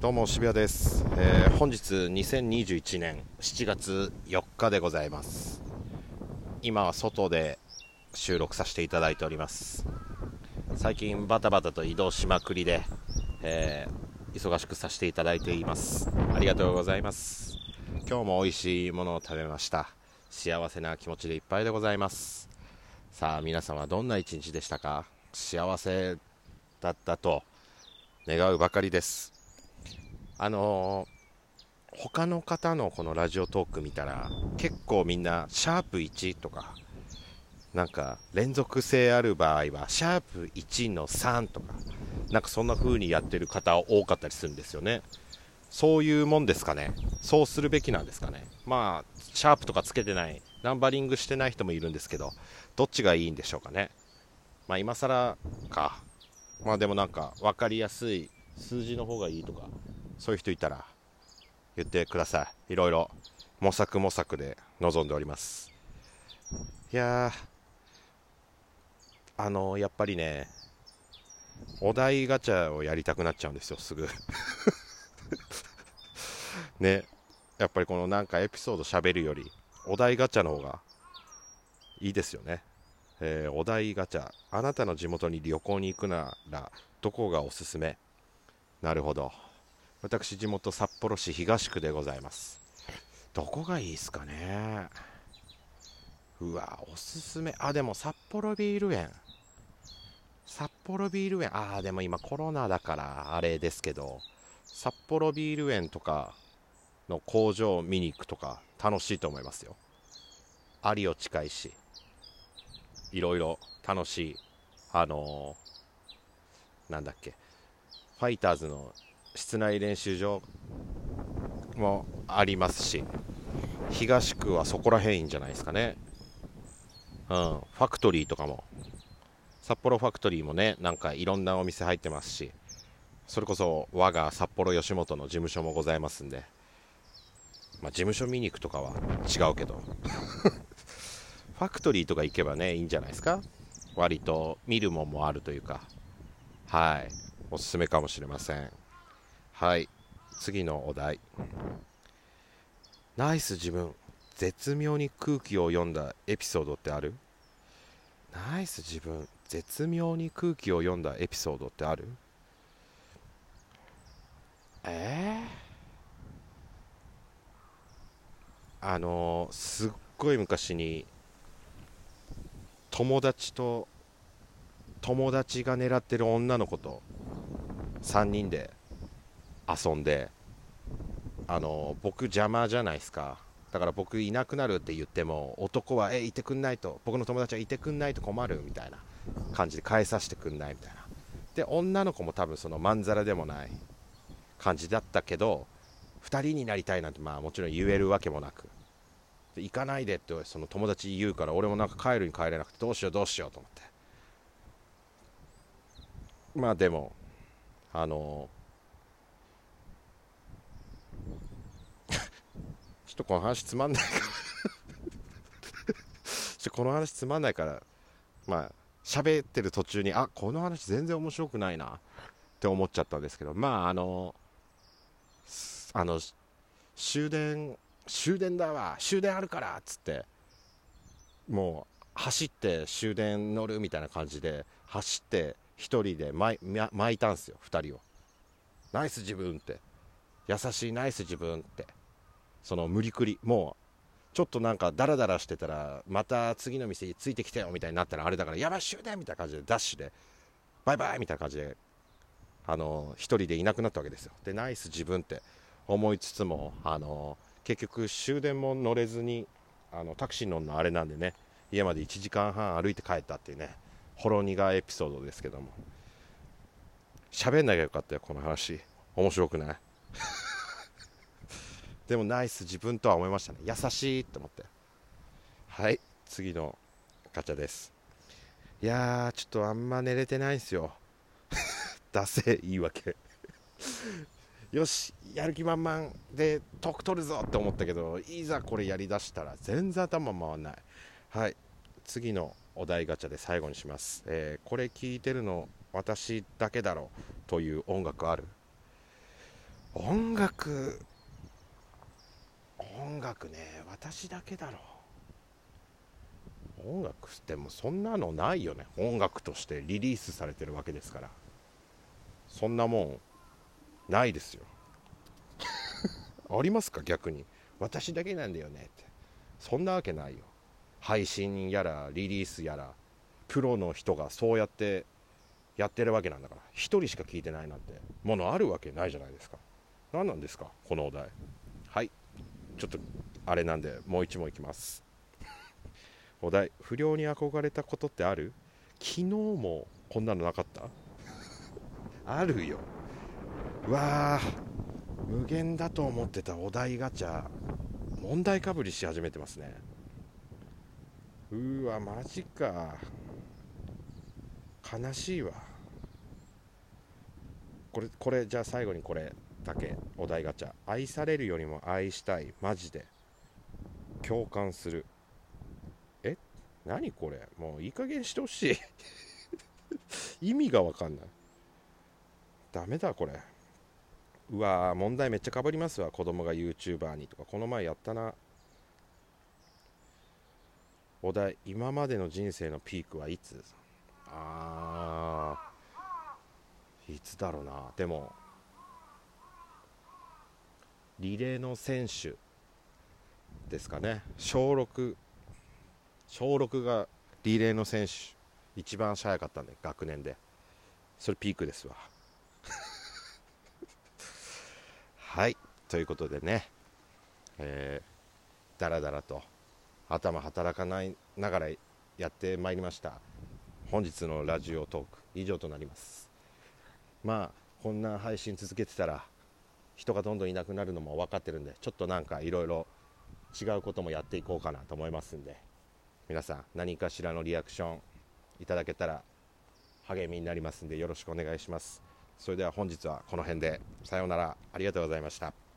どうも渋谷です、えー本日2021年7月4日でございます。今は外で収録させていただいております。最近バタバタと移動しまくりで、えー忙しくさせていただいています。ありがとうございます。今日も美味しいものを食べました。幸せな気持ちでいっぱいでございます。さあ皆さんはどんな一日でしたか？幸せだったと願うばかりです。あのー他の方のこのラジオトーク見たら結構みんなシャープ1とかなんか連続性ある場合はシャープ1の3とかなんかそんな風にやってる方多かったりするんですよね。そういうもんですかね。そうするべきなんですかね。まあシャープとかつけてないナンバリングしてない人もいるんですけどどっちがいいんでしょうかね。まあ今更か。まあでもなんか分かりやすい数字の方がいいとか。そういう人いたら言ってください。いろいろ模索模索で臨んでおります。いやあのやっぱりねお題ガチャをやりたくなっちゃうんですよすぐ。ねやっぱりこのなんかエピソード喋るよりお題ガチャの方がいいですよね。えーお題ガチャ。あなたの地元に旅行に行くならどこがおすすめ？なるほど。私地元札幌市東区でございます。どこがいいですかね。うわおすすめ。あでも札幌ビール園。札幌ビール園。ああでも今コロナだからあれですけど札幌ビール園とかの工場を見に行くとか楽しいと思いますよ。有を近いしいろいろ楽しいあのーなんだっけ。ファイターズの室内練習場もありますし東区はそこら辺いいんじゃないですかね。うんファクトリーとかも。札幌ファクトリーもねなんかいろんなお店入ってますしそれこそ我が札幌吉本の事務所もございますんでまあ事務所見に行くとかは違うけど。ファクトリーとか行けばねいいんじゃないですか。割と見るもんもあるというかはいおすすめかもしれません。はい。次のお題。ナイス自分。絶妙に空気を読んだエピソードってある？ナイス自分。絶妙に空気を読んだエピソードってある？えー、あのすっごい昔に友達と友達が狙ってる女の子と3人で遊んであの僕邪魔じゃないですか。だから僕いなくなるって言っても男はえいてくんないと。僕の友達はいてくんないと困るみたいな感じで返させてくんないみたいな。で女の子も多分そのまんざらでもない感じだったけど2人になりたいなんてまあもちろん言えるわけもなく。行かないでってその友達言うから俺もなんか帰るに帰れなくてどうしようどうしようと思って。まあでもあのちょっとこの話つまんないから。ちょっとこの話つまんないから まあ喋ってる途中にあこの話全然面白くないなって思っちゃったんですけどまああのあの終電終電だわ終電あるからっつってもう走って終電乗るみたいな感じで走って1人で巻い巻巻いたんすよ2人を。ナイス自分って。優しいナイス自分って。その無理くりもうちょっとなんかダラダラしてたらまた次の店についてきてよみたいになったらあれだからやばい終電みたいな感じでダッシュでバイバイみたいな感じであの一人でいなくなったわけですよ。でナイス自分って。思いつつもあの結局終電も乗れずにあのタクシー乗るのあれなんでね。家まで1時間半歩いて帰ったっていうねほろ苦いエピソードですけども。喋んなきゃよかったよこの話。面白くない？でもナイス自分とは思いましたね。優しいって思って。はい次のガチャです。いやーちょっとあんま寝れてないんすよ。出せ言い訳。よしやる気満々で得取るぞって思ったけどいざこれやりだしたら全然頭回んない。はい次のお題ガチャで最後にします、えーこれ聞いてるの私だけだろという音楽ある？音楽楽ね私だけだろ。う音楽ってもそんなのないよね。音楽としてリリースされてるわけですから。そんなもんないですよ。ありますか？逆に。私だけなんだよねって。そんなわけないよ。配信やらリリースやらプロの人がそうやってやってるわけなんだから。1人しか聞いてないなんてものあるわけないじゃないですか。何なんですか？このお題。ちょっとあれなんでもう1問いきます。お題不良に憧れたことってある？昨日もこんなのなかった？あるよ。うわー無限だと思ってた。お題ガチャ問題かぶりし始めてますね。うーわマジか。悲しいわ。これこれじゃあ最後にこれ。だけお題ガチャ。愛されるよりも愛したい。マジで。共感する。え？何これ？もういい加減してほしい。意味がわかんない。ダメだこれ。うわ問題めっちゃかぶりますわ。子供が YouTuber にとか。この前やったな。お題今までの人生のピークはいつ？あーいつだろうな。でもリレーの選手ですかね。小6小6がリレーの選手一番早かったんで学年で。それピークですわ。はい。ということでねえー、だらだらと頭働かないながらやってまいりました。本日のラジオトーク以上となります。まあこんな配信続けてたら人がどんどんいなくなるのも分かってるんでちょっとなんかいろいろ違うこともやっていこうかなと思いますんで皆さん何かしらのリアクションいただけたら励みになりますんでよろしくお願いします。それでは本日はこの辺で。さようなら。ありがとうございました。